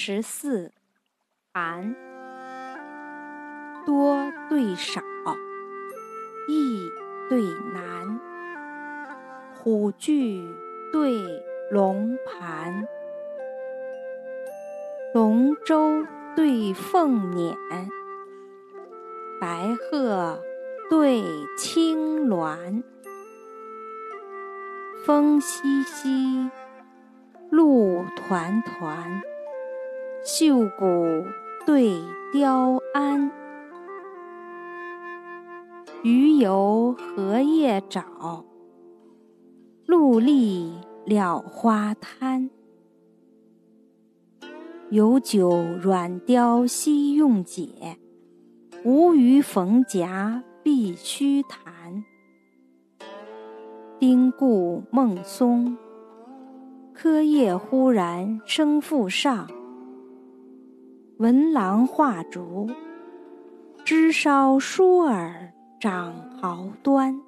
十四，寒。多对少，易对难。虎踞对龙盘，龙舟对凤辇，白鹤对青鸾。风淅淅，露团团。绣鼓对雕鞍，鱼游荷叶沼，陆立蓼花滩。有酒软雕悉用解，无鱼逢夹必须弹。丁固孟松，柯叶忽然生复上。文郎画竹，枝梢疏耳长毫端。